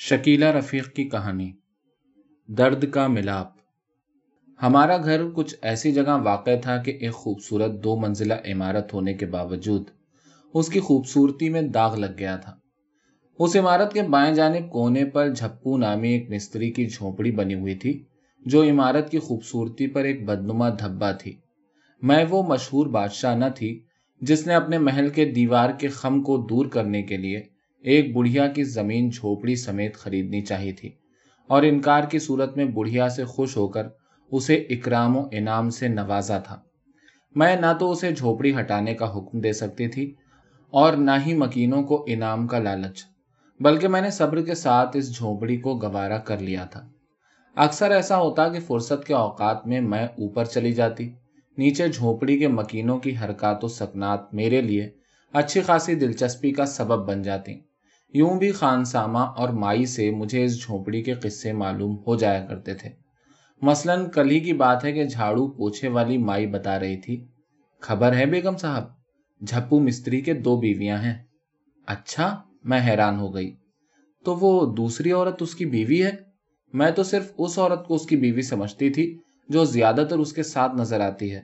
شکیلہ رفیق کی کہانی۔ درد کا ملاپ۔ ہمارا گھر کچھ ایسی جگہ واقع تھا کہ ایک خوبصورت دو منزلہ عمارت ہونے کے باوجود اس کی خوبصورتی میں داغ لگ گیا تھا۔ اس عمارت کے بائیں جانب کونے پر جھپو نامی ایک مستری کی جھونپڑی بنی ہوئی تھی، جو عمارت کی خوبصورتی پر ایک بدنما دھبا تھی۔ میں وہ مشہور بادشاہ نہ تھی جس نے اپنے محل کے دیوار کے خم کو دور کرنے کے لیے ایک بڑھیا کی زمین جھوپڑی سمیت خریدنی چاہی تھی اور انکار کی صورت میں بڑھیا سے خوش ہو کر اسے اکرام و انعام سے نوازا تھا۔ میں نہ تو اسے جھوپڑی ہٹانے کا حکم دے سکتی تھی اور نہ ہی مکینوں کو انعام کا لالچ، بلکہ میں نے صبر کے ساتھ اس جھوپڑی کو گوارا کر لیا تھا۔ اکثر ایسا ہوتا کہ فرصت کے اوقات میں میں اوپر چلی جاتی، نیچے جھوپڑی کے مکینوں کی حرکات و سکنات میرے لیے اچھی خاصی دلچسپی کا سبب بن جاتی۔ یوں بھی خانساما اور مائی سے مجھے اس جھونپڑی کے قصے معلوم ہو جایا کرتے تھے۔ مثلا کل ہی کی بات ہے کہ جھاڑو پوچھے والی مائی بتا رہی تھی، خبر ہے بیگم صاحب، جھپو مستری کے دو بیویاں ہیں۔ اچھا میں حیران ہو گئی۔ تو وہ دوسری عورت اس کی بیوی ہے؟ میں تو صرف اس عورت کو اس کی بیوی سمجھتی تھی جو زیادہ تر اس کے ساتھ نظر آتی ہے۔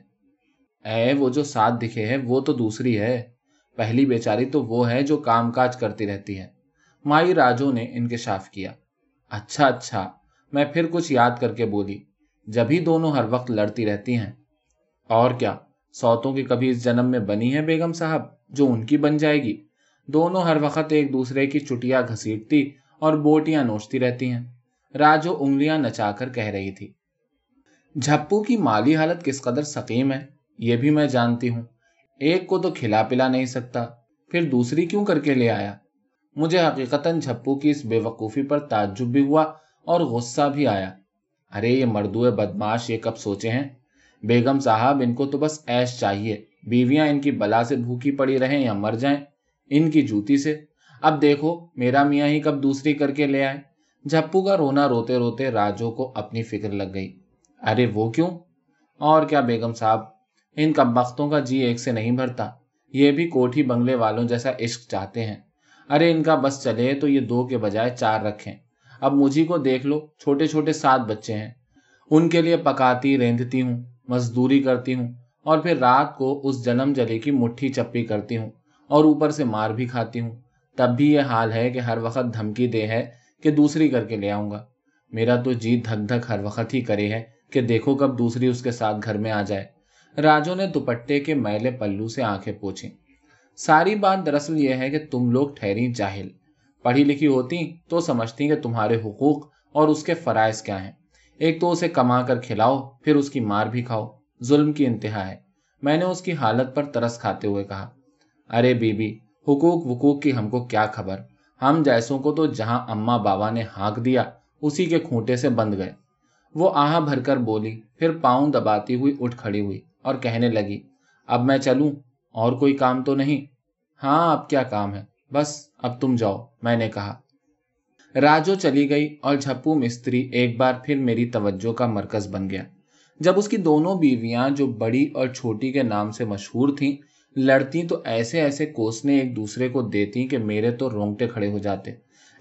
اے، وہ جو ساتھ دکھے ہے وہ تو دوسری ہے۔ پہلی بیچاری تو وہ ہے جو کام کاج کرتی رہتی ہے۔ مائی راجو نے انکشاف کیا۔ اچھا اچھا میں پھر کچھ یاد کر کے بولی جبھی دونوں ہر وقت لڑتی رہتی ہیں۔ اور کیا سوتوں کی کبھی اس جنم میں بنی ہے بیگم صاحب، جو ان کی بن جائے گی؟ دونوں ہر وقت ایک دوسرے کی چٹیاں گھسیٹتی اور بوٹیاں نوچتی رہتی ہیں۔ راجو انگلیاں نچا کر کہہ رہی تھی۔ جھپو کی مالی حالت کس قدر سقیم ہے، یہ بھی میں جانتی ہوں۔ ایک کو تو کھلا پلا نہیں سکتا، پھر دوسری کیوں کر کے لے آیا؟ مجھے حقیقت جھپو کی اس بے وقوفی پر تعجب بھی ہوا اور غصہ بھی آیا۔ ارے، یہ مردو بدماش یہ کب سوچے ہیں؟ بیگم صاحب، ان کو تو بس ایش چاہیے۔ بیویاں ان کی بلا سے بھوکی پڑی رہیں یا مر جائیں؟ ان کی جوتی سے۔ اب دیکھو، میرا میاں ہی کب دوسری کر کے لے آئے۔ جھپو کا رونا روتے روتے راجو کو اپنی فکر لگ گئی۔ ارے، وہ کیوں؟ اور کیا بیگم صاحب، ان کب بختوں کا جی ایک سے نہیں بھرتا؟ یہ بھی کوٹھی بنگلے والوں جیسا عشق چاہتے ہیں۔ ارے ان کا بس چلے تو یہ دو کے بجائے چار رکھیں۔ اب مجھے کو دیکھ لو، چھوٹے چھوٹے سات بچے ہیں۔ ان کے لیے پکاتی رینتی ہوں، مزدوری کرتی ہوں، اور پھر رات کو اس جنم جلے کی مٹھی چپی کرتی ہوں اور اوپر سے مار بھی کھاتی ہوں۔ تب بھی یہ حال ہے کہ ہر وقت دھمکی دے ہے کہ دوسری کر کے لے آؤں گا۔ میرا تو جی دھک دھک ہر وقت ہی کرے ہے کہ دیکھو کب دوسری اس کے ساتھ گھر میں آ جائے۔ راجو نے دوپٹے کے میلے پلو سے آنکھیں پوچھی ساری بات دراصل یہ ہے کہ تم لوگ ٹھہری جاہل۔ پڑھی لکھی ہوتی تو سمجھتی کہ تمہارے حقوق اور اس کے فرائض کیا ہیں۔ ایک تو اسے کما کر کھلاؤ، پھر اس کی مار بھی کھاؤ۔ ظلم کی انتہا ہے۔ میں نے اس کی حالت پر ترس کھاتے ہوئے کہا، ارے بی بی حقوق وقوق کی ہم کو کیا خبر؟ ہم جیسوں کو تو جہاں اما بابا نے ہانک دیا، اسی کے کھوٹے سے بند گئے۔ وہ آہا بھر کر بولی، پھر پاؤں دباتی ہوئی، اٹھ کھڑی ہوئی اور کہنے لگی، اب میں چلوں اور کوئی کام تو نہیں؟ ہاں اب کیا کام ہے؟ بس، اب تم جاؤ، میں نے کہا۔ راجو چلی گئی اور جھپو مستری ایک بار پھر میری توجہ کا مرکز بن گیا۔ جب اس کی دونوں بیویاں جو بڑی اور چھوٹی کے نام سے مشہور تھیں، لڑتی تو ایسے ایسے کوسنے ایک دوسرے کو دیتی کہ میرے تو رونگٹے کھڑے ہو جاتے۔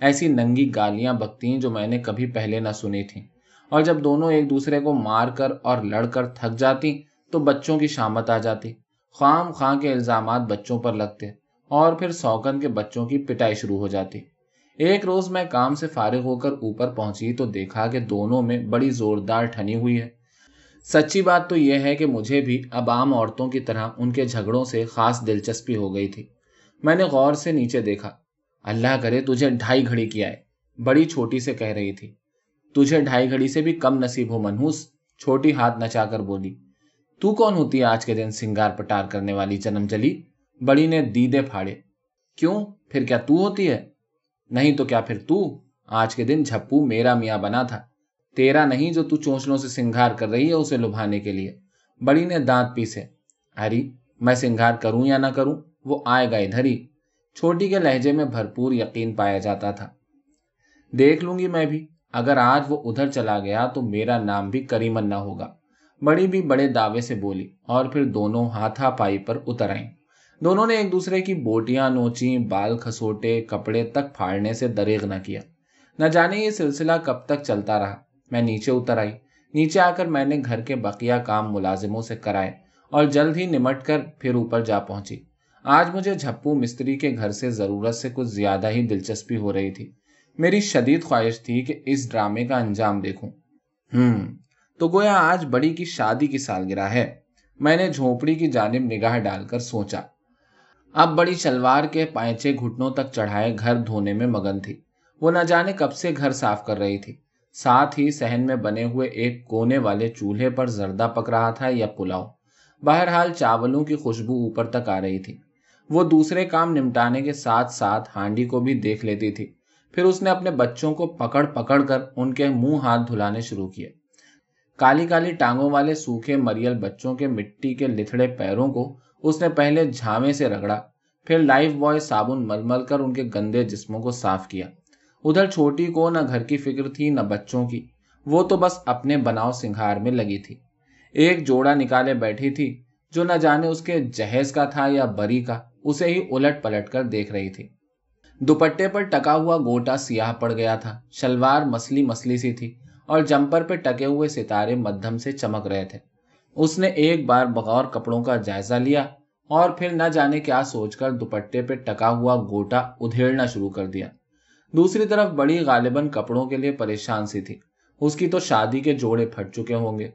ایسی ننگی گالیاں بکتی جو میں نے کبھی پہلے نہ سنی تھیں۔ اور جب دونوں ایک دوسرے کو مار کر اور لڑ کر تھک جاتی، تو بچوں کی شامت آ جاتی۔ خام خاں کے الزامات بچوں پر لگتے اور پھر سوکن کے بچوں کی پٹائی شروع ہو جاتی۔ ایک روز میں کام سے فارغ ہو کر اوپر پہنچی تو دیکھا کہ دونوں میں بڑی زوردار ٹھنی ہوئی ہے۔ سچی بات تو یہ ہے کہ مجھے بھی اب عام عورتوں کی طرح ان کے جھگڑوں سے خاص دلچسپی ہو گئی تھی۔ میں نے غور سے نیچے دیکھا، اللہ کرے تجھے ڈھائی گھڑی کیا ہے بڑی چھوٹی سے کہہ رہی تھی، تجھے ڈھائی گھڑی سے بھی کم نصیب ہو منہوس، چھوٹی ہاتھ نچا کر بولی۔ تو کون ہوتی ہے آج کے دن سنگار پٹار کرنے والی جنم چلی بڑی نے دیدے پھاڑے۔ کیوں؟ پھر کیا تو ہوتی ہے؟ نہیں تو کیا پھر تو؟ آج کے دن جھپو میرا میاں بنا تھا۔ تیرا نہیں جو تو چونچلوں سے سنگار کر رہی ہے اسے لبھانے کے لیے۔ بڑی نے دانت پیسے۔ اری میں سنگار کروں یا نہ کروں؟ وہ آئے گا ادھر ہی۔ چھوٹی کے لہجے میں بھرپور یقین پایا جاتا تھا۔ دیکھ لوں گی میں بھی۔ اگر آج وہ ادھر چلا گیا تو میرا نام بھی کریمن نہ ہوگا۔ بڑی بھی بڑے دعوے سے بولی اور پھر دونوں ہاتھا پائی پر اتر آئیں۔ دونوں نے ایک دوسرے کی بوٹیاں نوچی بال کھسوٹے، کپڑے تک پھاڑنے سے دریغ نہ کیا۔ نہ جانے یہ سلسلہ کب تک چلتا رہا۔ میں نیچے اتر آئی۔ نیچے آ کر میں نے گھر کے بقیہ کام ملازموں سے کرائے اور جلد ہی نمٹ کر پھر اوپر جا پہنچی۔ آج مجھے جھپو مستری کے گھر سے ضرورت سے کچھ زیادہ ہی دلچسپی ہو رہی تھی۔ میری شدید خواہش تھی کہ اس ڈرامے کا انجام دیکھوں۔ ہوں تو گویا آج بڑی کی شادی کی سالگرہ ہے۔ میں نے جھونپڑی کی جانب نگاہ ڈال کر سوچا۔ اب بڑی شلوار کے پائچے گھٹنوں تک چڑھائے گھر دھونے میں مگن تھی۔ وہ نہ جانے کب سے گھر صاف کر رہی تھی۔ ساتھ ہی سہن میں بنے ہوئے ایک کونے والے چولہے پر زردہ پک رہا تھا یا پلاؤ۔ بہرحال چاولوں کی خوشبو اوپر تک آ رہی تھی۔ وہ دوسرے کام نمٹانے کے ساتھ ساتھ ہانڈی کو بھی دیکھ لیتی تھی۔ پھر اس نے اپنے بچوں کو پکڑ پکڑ کر ان کے منہ ہاتھ دھلانے شروع کیے۔ کالی کالی ٹانگوں والے سوکھے مریل بچوں کے مٹی کے لتھڑے پیروں کو اس نے پہلے جھامے سے رگڑا، پھر لائف بوائے صابن مل مل کر ان کے گندے جسموں کو صاف کیا۔ ادھر چھوٹی کو نہ گھر کی فکر تھی، نہ بچوں کی۔ وہ تو بس اپنے بناؤ سنگھار میں لگی تھی۔ ایک جوڑا نکالے بیٹھی تھی، جو نہ جانے اس کے جہیز کا تھا یا بری کا، اسے ہی الٹ پلٹ کر دیکھ رہی تھی۔ دوپٹے پر ٹکا ہوا گوٹا سیاہ پڑ گیا تھا، شلوار مسلی مسلی سی تھی۔ اور جمپر پہ ٹکے ہوئے ستارے مدھم سے چمک رہے تھے۔ اس نے ایک بار بغور کپڑوں کا جائزہ لیا اور پھر نہ جانے کیا سوچ کر دوپٹے پہ ٹکا ہوا گوٹا ادھیڑنا شروع کر دیا۔ دوسری طرف بڑی غالباً کپڑوں کے لیے پریشان سی تھی۔ اس کی تو شادی کے جوڑے پھٹ چکے ہوں گے۔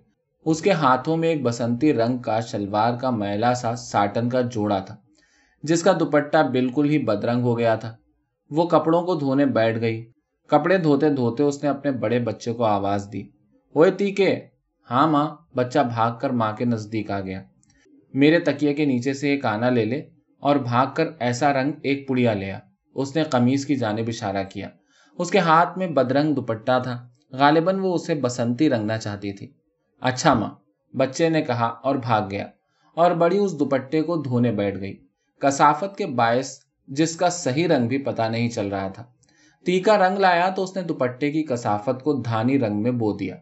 اس کے ہاتھوں میں ایک بسنتی رنگ کا شلوار کا میلا سا ساٹن کا جوڑا تھا، جس کا دوپٹہ بالکل ہی بدرنگ ہو گیا تھا۔ وہ کپڑوں کو دھونے بیٹھ گئی۔ کپڑے دھوتے دھوتے اس نے اپنے بڑے بچے کو آواز دی۔ ہوئے تیکے ہاں ماں، بچہ بھاگ کر ماں کے نزدیک آ گیا۔ میرے تکیے کے نیچے سے ایک آنا لے لے اور بھاگ کر ایسا رنگ ایک پڑیا لیا اس نے قمیض کی جانب اشارہ کیا۔ اس کے ہاتھ میں بدرنگ دوپٹہ تھا۔ غالباً وہ اسے بسنتی رنگنا چاہتی تھی۔ اچھا ماں، بچے نے کہا اور بھاگ گیا اور بڑی اس دوپٹے کو دھونے بیٹھ گئی۔ کسافت کے باعث جس کا صحیح رنگ بھی پتا نہیں چل رہا تھا۔ تیکا رنگ لایا تو اس نے دوپٹے کی کسافت کو دھانی رنگ میں بو دیا۔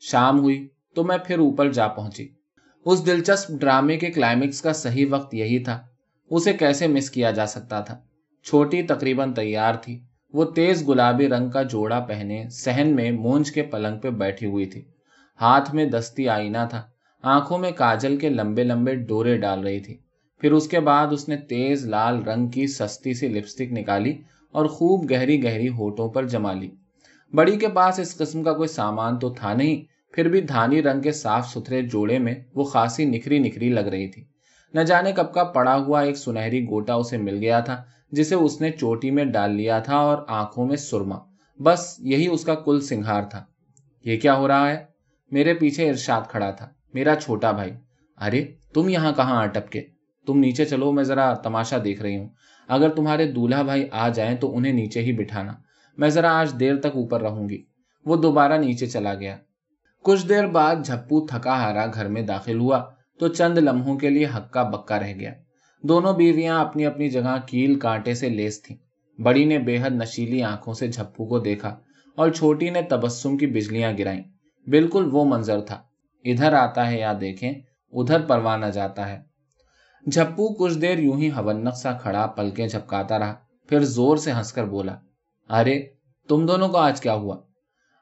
شام ہوئی تو میں پھر اوپر جا پہنچی۔ اس دلچسپ ڈرامے کے کلائمیکس کا صحیح وقت یہی تھا۔ اسے کیسے مس کیا جا سکتا تھا؟ چھوٹی تقریباً تیار تھی۔ وہ تیز گلابی رنگ کا جوڑا پہنے سہن میں مونج کے پلنگ پہ بیٹھی ہوئی تھی۔ ہاتھ میں دستی آئینہ تھا۔ آنکھوں میں کاجل کے لمبے لمبے ڈورے ڈال رہی تھی۔ پھر اس کے بعد اس نے تیز لال رنگ کی سستی سی لپسٹک نکالی اور خوب گہری گہری ہوٹوں پر جما لی۔ بڑی کے پاس اس قسم کا کوئی سامان تو تھا نہیں، پھر بھی دھانی رنگ کے صاف ستھرے جوڑے میں وہ خاصی نکھری نکھری لگ رہی تھی۔ نہ جانے کب کا پڑا ہوا ایک سنہری گوٹا اسے مل گیا تھا، جسے اس نے چوٹی میں ڈال لیا تھا اور آنکھوں میں سرما۔ بس یہی اس کا کل سنگھار تھا۔ یہ کیا ہو رہا ہے؟ میرے پیچھے ارشاد کھڑا تھا، میرا چھوٹا بھائی۔ ارے، تم یہاں کہاں اٹپ کے؟ تم نیچے چلو، میں ذرا تماشا دیکھ رہی ہوں۔ اگر تمہارے دولہا بھائی آ جائیں تو انہیں نیچے ہی بٹھانا۔ میں ذرا آج دیر تک اوپر رہوں گی۔ وہ دوبارہ نیچے چلا گیا۔ کچھ دیر بعد جھپو تھکا ہارا گھر میں داخل ہوا۔ تو چند لمحوں کے لیے ہکا بکا رہ گیا۔ دونوں بیویاں اپنی اپنی جگہ کیل کانٹے سے لیس تھیں۔ بڑی نے بے حد نشیلی آنکھوں سے جھپو کو دیکھا اور چھوٹی نے تبسم کی بجلیاں گرائیں۔ بالکل وہ منظر تھا۔ ادھر آتا ہے یا دیکھیں، ادھر پروانہ جاتا ہے۔ جھپو کچھ دیر یوں ہی ہونک سا کھڑا، پلکیں جھپکاتا رہا۔ پھر زور سے ہنس کر بولا، ارے، تم دونوں کو آج کیا ہوا؟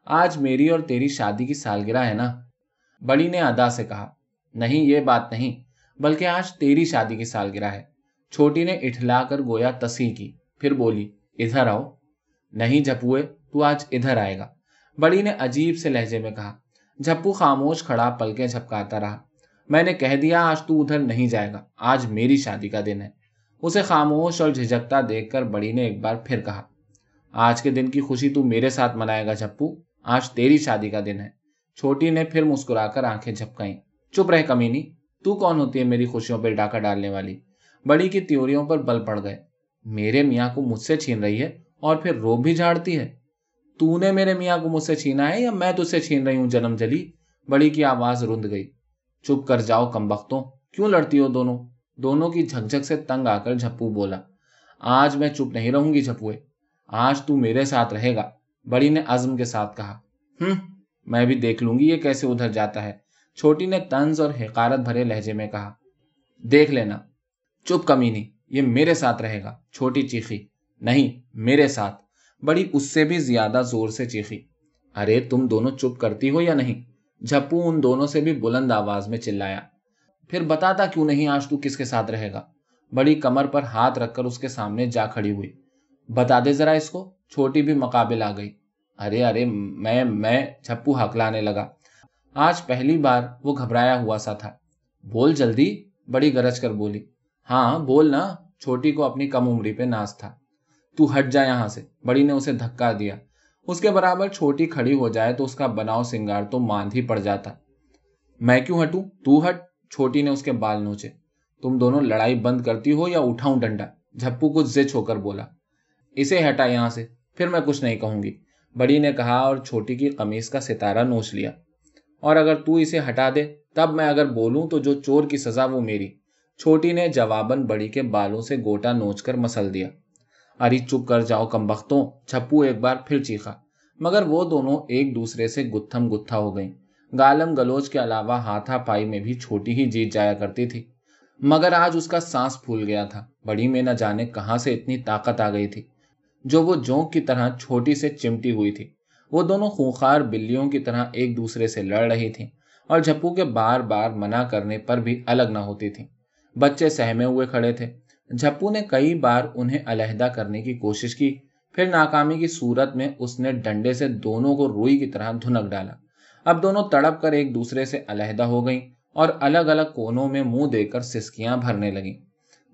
آج میری اور تیری شادی کی سالگرہ ہے نا؟ بڑی نے ادا سے کہا، نہیں، یہ بات نہیں، بلکہ آج تیری شادی کی سالگرہ ہے۔ چھوٹی نے اٹھلا کر گویا تسی کی، پھر بولی، ادھر آؤ۔ نہیں جھپوئے، تو آج ادھر آئے گا۔ بڑی نے عجیب سے لہجے میں کہا، جھپو خاموش کھڑا، پلکیں جھپکاتا رہا۔ میں نے کہہ دیا، آج تو ادھر نہیں جائے گا۔ آج میری شادی کا دن ہے۔ اسے خاموش اور جھجکتا دیکھ کر بڑی نے ایک بار پھر کہا، آج کے دن کی خوشی تو میرے ساتھ منائے گا جھپو۔ آج تیری شادی کا دن ہے۔ چھوٹی نے پھر مسکرا کر آنکھیں جھپکائیں۔ چپ رہ کمینی، تو کون ہوتی ہے میری خوشیوں پہ ڈاکہ ڈالنے والی؟ بڑی کی تیوریوں پر بل پڑ گئے۔ میرے میاں کو مجھ سے چھین رہی ہے اور پھر روب بھی جھاڑتی ہے۔ تو نے میرے میاں کو مجھ سے چھینا ہے یا میں تجھ سے چھین رہی ہوں، جنم جلی؟ بڑی کی آواز رند گئی۔ چپ کر جاؤ کم بختوں۔ کیوں لڑتی ہو دونوں؟ دونوں کی جھک سے تنگ آ کر جھپو بولا، آج میں چپ نہیں رہوں گی جھپوئے، آج تو میرے ساتھ رہے گا، بڑی نے عزم کے ساتھ کہا۔ ہوں میں بھی دیکھ لوں گی یہ کیسے ادھر جاتا ہے۔ چھوٹی نے طنز اور حکارت بھرے لہجے میں کہا، دیکھ لینا، چپ کمی نہیں یہ میرے ساتھ رہے گا، چھوٹی چیخی۔ نہیں، میرے ساتھ۔ بڑی اس سے بھی زیادہ زور سے چیخی۔ ارے، تم دونوں چپ کرتی ہو یا نہیں؟ جھپو ان دونوں سے بھی بلند آواز میں چلایا۔ پھر بتاتا کیوں نہیں آج تو کس کے ساتھ رہے گا؟ بڑی کمر پر ہاتھ رکھ کر اس کے سامنے جا کھڑی ہوئی۔ بتا دے ذرا اس کو۔ چھوٹی بھی مقابل آ گئی۔ ارے ارے، میں میں جھپو ہکلانے لگا۔ آج پہلی بار وہ گھبرایا ہوا سا تھا۔ بول جلدی۔ بڑی گرج کر بولی۔ ہاں بول نا۔ چھوٹی کو اپنی کم عمری پہ ناز تھا۔ تو ہٹ جا یہاں سے۔ بڑی نے اسے دھکا دیا۔ اس کے برابر چھوٹی کھڑی ہو جائے تو اس کا بناؤ سنگار تو ماند ہی پڑ جاتا۔ میں کیوں ہٹوں؟ تو ہٹ، چھوٹی نے اس کے بال نوچے۔ تم دونوں لڑائی بند کرتی ہو یا اٹھاؤں ڈنڈا؟ جھپو کچھ زچ ہو کر بولا۔ اسے ہٹا یہاں سے، پھر میں کچھ نہیں کہوں گی۔ بڑی نے کہا اور چھوٹی کی قمیص کا ستارہ نوچ لیا۔ اور اگر تو اسے ہٹا دے، تب میں اگر بولوں تو جو چور کی سزا وہ میری۔ چھوٹی نے جواباً بڑی کے بالوں سے گوٹا نوچ کر مسل دیا۔ اری چپ کر جاؤ کم بختوں، چھپو ایک بار پھر چیخا۔ مگر وہ دونوں ایک دوسرے سے گتھم گتھا ہو گئیں۔ گالم گلوچ کے علاوہ ہاتھا پائی میں بھی چھوٹی ہی جیت جایا کرتی تھی۔ مگر آج اس کا سانس پھول گیا تھا۔ بڑی میں نہ جانے کہاں سے اتنی طاقت آ گئی تھی۔ جو وہ جونک کی طرح چھوٹی سے چمٹی ہوئی تھی۔ وہ دونوں خونخار بلیوں کی طرح ایک دوسرے سے لڑ رہی تھیں۔ اور جھپو کے بار بار منع کرنے پر بھی الگ نہ ہوتی تھیں۔ بچے سہمے ہوئے کھڑے تھے۔ جھپو نے کئی بار انہیں علیحدہ کرنے کی کوشش کی، پھر ناکامی کی صورت میں اس نے ڈنڈے سے دونوں کو روئی کی طرح دھنک ڈالا۔ اب دونوں تڑپ کر ایک دوسرے سے علیحدہ ہو گئیں اور الگ الگ کونوں میں منہ دے کر سسکیاں بھرنے لگیں۔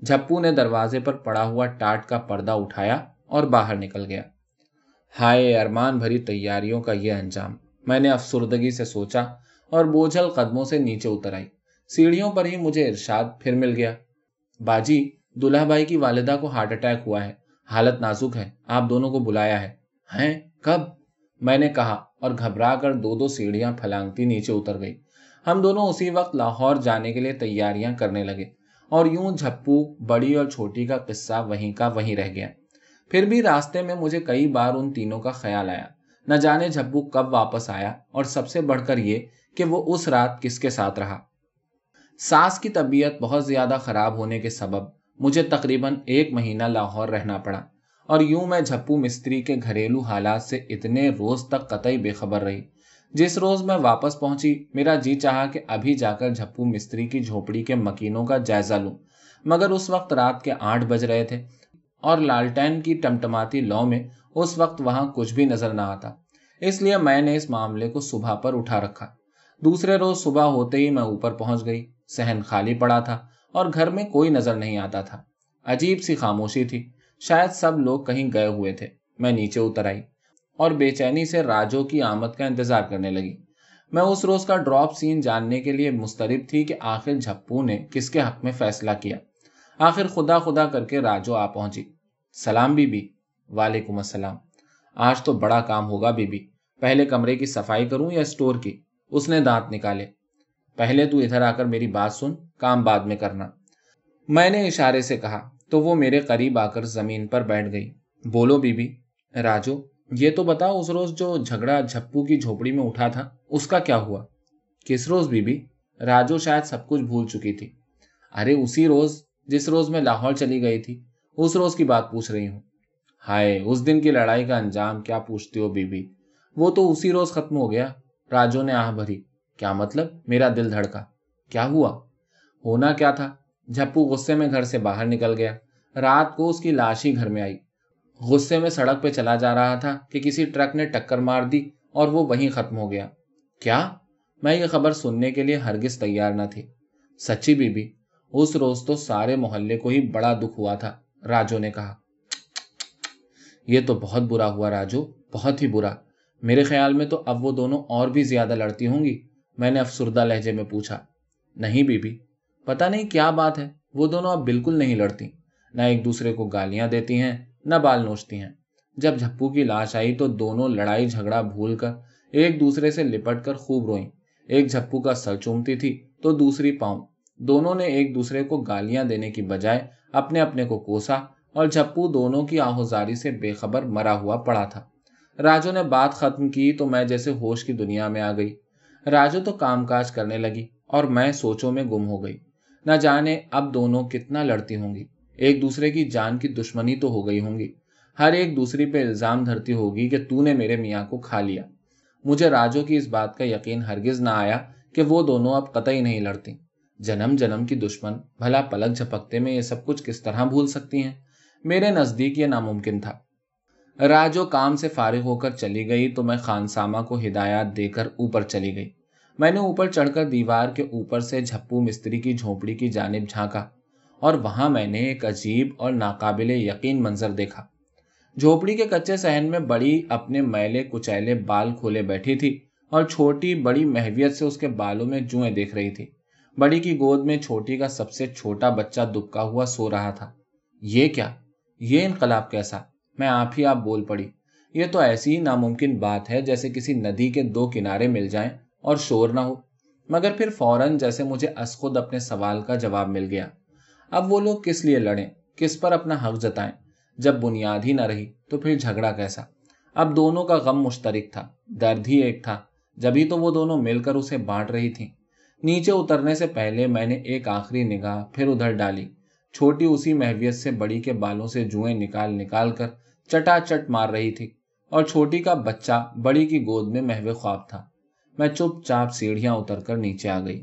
جھپو نے دروازے پر پڑا ہوا ٹاٹ کا پردہ اٹھایا اور باہر نکل گیا۔ ہائے ارمان بھری تیاریوں کا یہ انجام۔ میں نے افسردگی سے سوچا اور بوجھل قدموں سے نیچے اتر آئی۔ سیڑھیوں پر ہی مجھے ارشاد پھر مل گیا۔ باجی دلہا بھائی کی والدہ کو ہارٹ اٹیک ہوا ہے، حالت نازک ہے، آپ دونوں کو بلایا ہے۔ ہیں؟ کب؟ میں نے کہا اور گھبرا کر دو دو سیڑھیاں پھلانگتی نیچے اتر گئی۔ ہم دونوں اسی وقت لاہور جانے کے لیے تیاریاں کرنے لگے اور یوں جھپو بڑی اور چھوٹی کا قصہ وہیں کا وہیں رہ گیا۔ پھر بھی راستے میں مجھے کئی بار ان تینوں کا خیال آیا۔ نہ جانے جھپو کب واپس آیا اور سب سے بڑھ کر یہ کہ وہ اس رات کس کے ساتھ رہا۔ ساس کی طبیعت بہت زیادہ خراب ہونے کے سبب مجھے تقریباً ایک مہینہ لاہور رہنا پڑا اور یوں میں جھپو مستری کے گھریلو حالات سے اتنے روز تک قطعی بے خبر رہی۔ جس روز میں واپس پہنچی، میرا جی چاہا کہ ابھی جا کر جھپو مستری کی جھوپڑی کے مکینوں کا جائزہ لوں۔ مگر اس وقت رات کے آٹھ بج رہے تھے اور لالٹین کی ٹمٹماتی لو میں اس وقت وہاں کچھ بھی نظر نہ آتا۔ اس لیے میں نے اس معاملے کو صبح پر اٹھا رکھا۔ دوسرے روز صبح ہوتے ہی میں اوپر پہنچ گئی۔ سہن خالی پڑا تھا۔ اور گھر میں کوئی نظر نہیں آتا تھا۔ عجیب سی خاموشی تھی۔ شاید سب لوگ کہیں گئے ہوئے تھے۔ میں نیچے اتر آئی اور بے چینی سے راجو کی آمد کا انتظار کرنے لگی۔ میں اس روز کا ڈراپ سین جاننے کے لیے مسترب تھی کہ آخر جھپو نے کس کے حق میں فیصلہ کیا۔ آخر خدا خدا کر کے راجو آ پہنچی۔ سلام بی بی وعلیکم السلام۔ آج تو بڑا کام ہوگا بی بی پہلے کمرے کی صفائی کروں یا اسٹور کی؟ اس نے دانت نکالے۔ پہلے تو ادھر آ کر میری بات سن۔ کام بعد میں کرنا۔ میں نے اشارے سے کہا، تو وہ میرے قریب آ کر زمین پر بیٹھ گئی۔ بولو بی بی راجو، یہ تو بتاؤ اس روز جو جھگڑا جھپو کی جھوپڑی میں اٹھا تھا، اس کا کیا ہوا؟ کس روز بی بی راجو شاید سب کچھ بھول چکی تھی۔ ارے، اسی روز، جس روز میں لاہور چلی گئی تھی، اس روز کی بات پوچھ رہی ہوں۔ ہائے، اس دن کی لڑائی کا انجام کیا پوچھتی ہو بی بی وہ تو اسی روز ختم ہو گیا۔ راجو نے آہ بھری۔ کیا مطلب؟ میرا دل دھڑکا۔ کیا ہوا؟ ہونا کیا تھا؟ جھپو غصے میں گھر سے باہر نکل گیا۔ رات کو اس کی لاش ہی گھر میں آئی۔ غصے میں سڑک پہ چلا جا رہا تھا کہ کسی ٹرک نے ٹکر مار دی اور وہ وہیں ختم ہو گیا۔ کیا؟ میں یہ خبر سننے کے لیے ہرگز تیار نہ تھی۔ سچی بی بی اس روز تو سارے محلے کو ہی بڑا دکھ ہوا تھا، راجو نے کہا۔ یہ تو بہت برا ہوا راجو، بہت ہی برا۔ میرے خیال میں تو اب وہ دونوں اور بھی زیادہ لڑتی ہوں گی، میں نے افسردہ لہجے میں پوچھا۔ نہیں بی بی پتا نہیں کیا بات ہے۔ وہ دونوں اب بالکل نہیں لڑتی نہ ایک دوسرے کو گالیاں دیتی ہیں، نہ بال نوچتی ہیں۔ جب جھپو کی لاش آئی تو دونوں لڑائی جھگڑا بھول کر ایک دوسرے سے لپٹ کر خوب روئیں۔ ایک جھپو کا سر چومتی تھی تو دوسری پاؤں۔ دونوں نے ایک دوسرے کو گالیاں دینے کی بجائے اپنے اپنے کو کوسا اور جھپو دونوں کی آہوزاری سے بے خبر مرا ہوا پڑا تھا۔ راجو نے بات ختم کی تو میں جیسے ہوش کی دنیا میں آ گئی۔ راجو تو کام کاج کرنے لگی اور میں سوچوں میں گم ہو گئی۔ نہ جانے اب دونوں کتنا لڑتی ہوں گی۔ ایک دوسرے کی جان کی دشمنی تو ہو گئی ہوں گی۔ ہر ایک دوسری پہ الزام دھرتی ہوگی کہ تو نے میرے میاں کو کھا لیا۔ مجھے راجو کی اس بات کا یقین ہرگز نہ آیا کہ وہ دونوں اب قطعی نہیں لڑتی۔ جنم جنم کی دشمن، بھلا پلک جھپکتے میں یہ سب کچھ کس طرح بھول سکتی ہیں؟ میرے نزدیک یہ ناممکن تھا۔ راجو کام سے فارغ ہو کر چلی گئی تو میں خانسامہ کو ہدایات دے کر اوپر چلی گئی۔ میں نے اوپر چڑھ کر دیوار کے اوپر سے جھپو مستری کی جھونپڑی کی جانب جھانکا اور وہاں میں نے ایک عجیب اور ناقابل یقین منظر دیکھا۔ جھوپڑی کے کچے سہن میں بڑی اپنے میلے کچیلے بال کھولے بیٹھی تھی اور چھوٹی بڑی محویت سے اس کے بالوں میں جوئیں دیکھ رہی تھی۔ بڑی کی گود میں چھوٹی کا سب سے چھوٹا بچہ دبکا ہوا سو رہا تھا۔ یہ کیا؟ یہ انقلاب کیسا؟ میں آپ ہی آپ بول پڑی۔ یہ تو ایسی ہی ناممکن بات ہے جیسے کسی ندی کے دو کنارے مل جائیں۔ اور شور نہ ہو۔ مگر پھر فوراً جیسے مجھے از خود اپنے سوال کا جواب مل گیا، اب وہ لوگ کس لیے لڑیں؟ کس پر اپنا حق جتائیں؟ جب بنیاد ہی نہ رہی تو پھر جھگڑا کیسا؟ اب دونوں کا غم مشترک تھا، درد ہی ایک تھا۔ جبھی تو وہ دونوں مل کر اسے بانٹ رہی تھی نیچے اترنے سے پہلے میں نے ایک آخری نگاہ پھر ادھر ڈالی۔ چھوٹی اسی محویت سے بڑی کے بالوں سے جوئیں نکال نکال کر چٹا چٹ مار رہی تھی۔ اور چھوٹی کا بچہ بڑی کی گود میں محو خواب تھا۔ میں چپ چاپ سیڑھیاں اتر کر نیچے آ گئی۔